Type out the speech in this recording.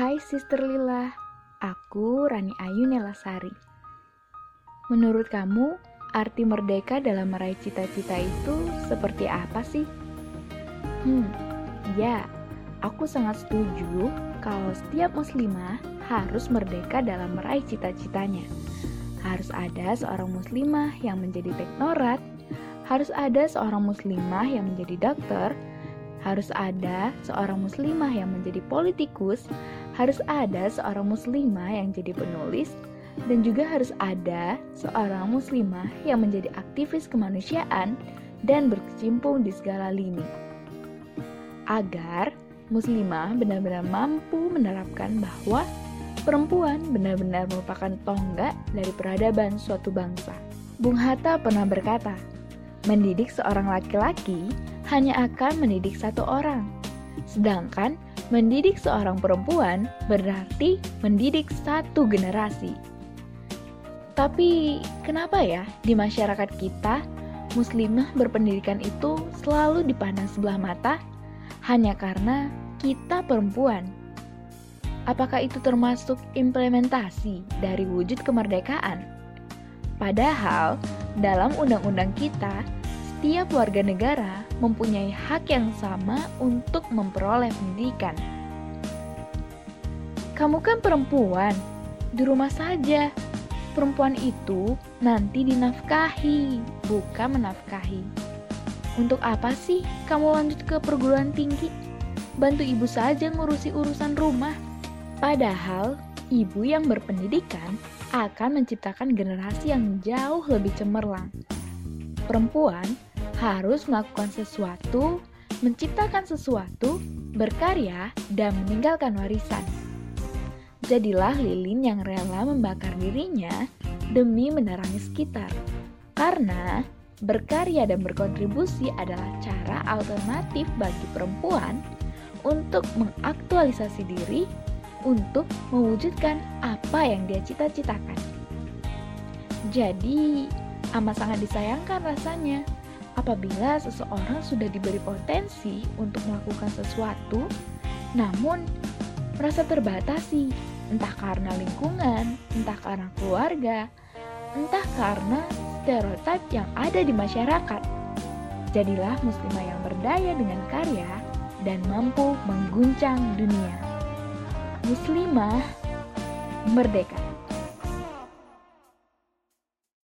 Hai Sister Lila, aku Rani Ayu Nelasari. Menurut kamu, arti merdeka dalam meraih cita-cita itu seperti apa sih? Hmm, ya, aku sangat setuju kalau setiap muslimah harus merdeka dalam meraih cita-citanya. Harus ada seorang muslimah yang menjadi teknorat, harus ada seorang muslimah yang menjadi dokter, harus ada seorang muslimah yang menjadi politikus, harus ada seorang muslimah yang jadi penulis, dan juga harus ada seorang muslimah yang menjadi aktivis kemanusiaan dan berkecimpung di segala lini. Agar muslimah benar-benar mampu menerapkan bahwa perempuan benar-benar merupakan tonggak dari peradaban suatu bangsa. Bung Hatta pernah berkata, mendidik seorang laki-laki hanya akan mendidik satu orang. Sedangkan mendidik seorang perempuan berarti mendidik satu generasi. Tapi kenapa ya di masyarakat kita muslimah berpendidikan itu selalu dipandang sebelah mata hanya karena kita perempuan? Apakah itu termasuk implementasi dari wujud kemerdekaan? Padahal dalam undang-undang kita setiap warga negara mempunyai hak yang sama untuk memperoleh pendidikan. Kamu kan perempuan, di rumah saja. Perempuan itu nanti dinafkahi, bukan menafkahi. Untuk apa sih kamu lanjut ke perguruan tinggi? Bantu ibu saja ngurusi urusan rumah. Padahal, ibu yang berpendidikan akan menciptakan generasi yang jauh lebih cemerlang. Perempuan harus melakukan sesuatu, menciptakan sesuatu, berkarya, dan meninggalkan warisan. Jadilah lilin yang rela membakar dirinya demi menerangi sekitar. Karena berkarya dan berkontribusi adalah cara alternatif bagi perempuan untuk mengaktualisasi diri untuk mewujudkan apa yang dia cita-citakan. Jadi, amat sangat disayangkan rasanya apabila seseorang sudah diberi potensi untuk melakukan sesuatu, namun merasa terbatasi, entah karena lingkungan, entah karena keluarga, entah karena stereotip yang ada di masyarakat. Jadilah muslimah yang berdaya dengan karya dan mampu mengguncang dunia. Muslimah merdeka.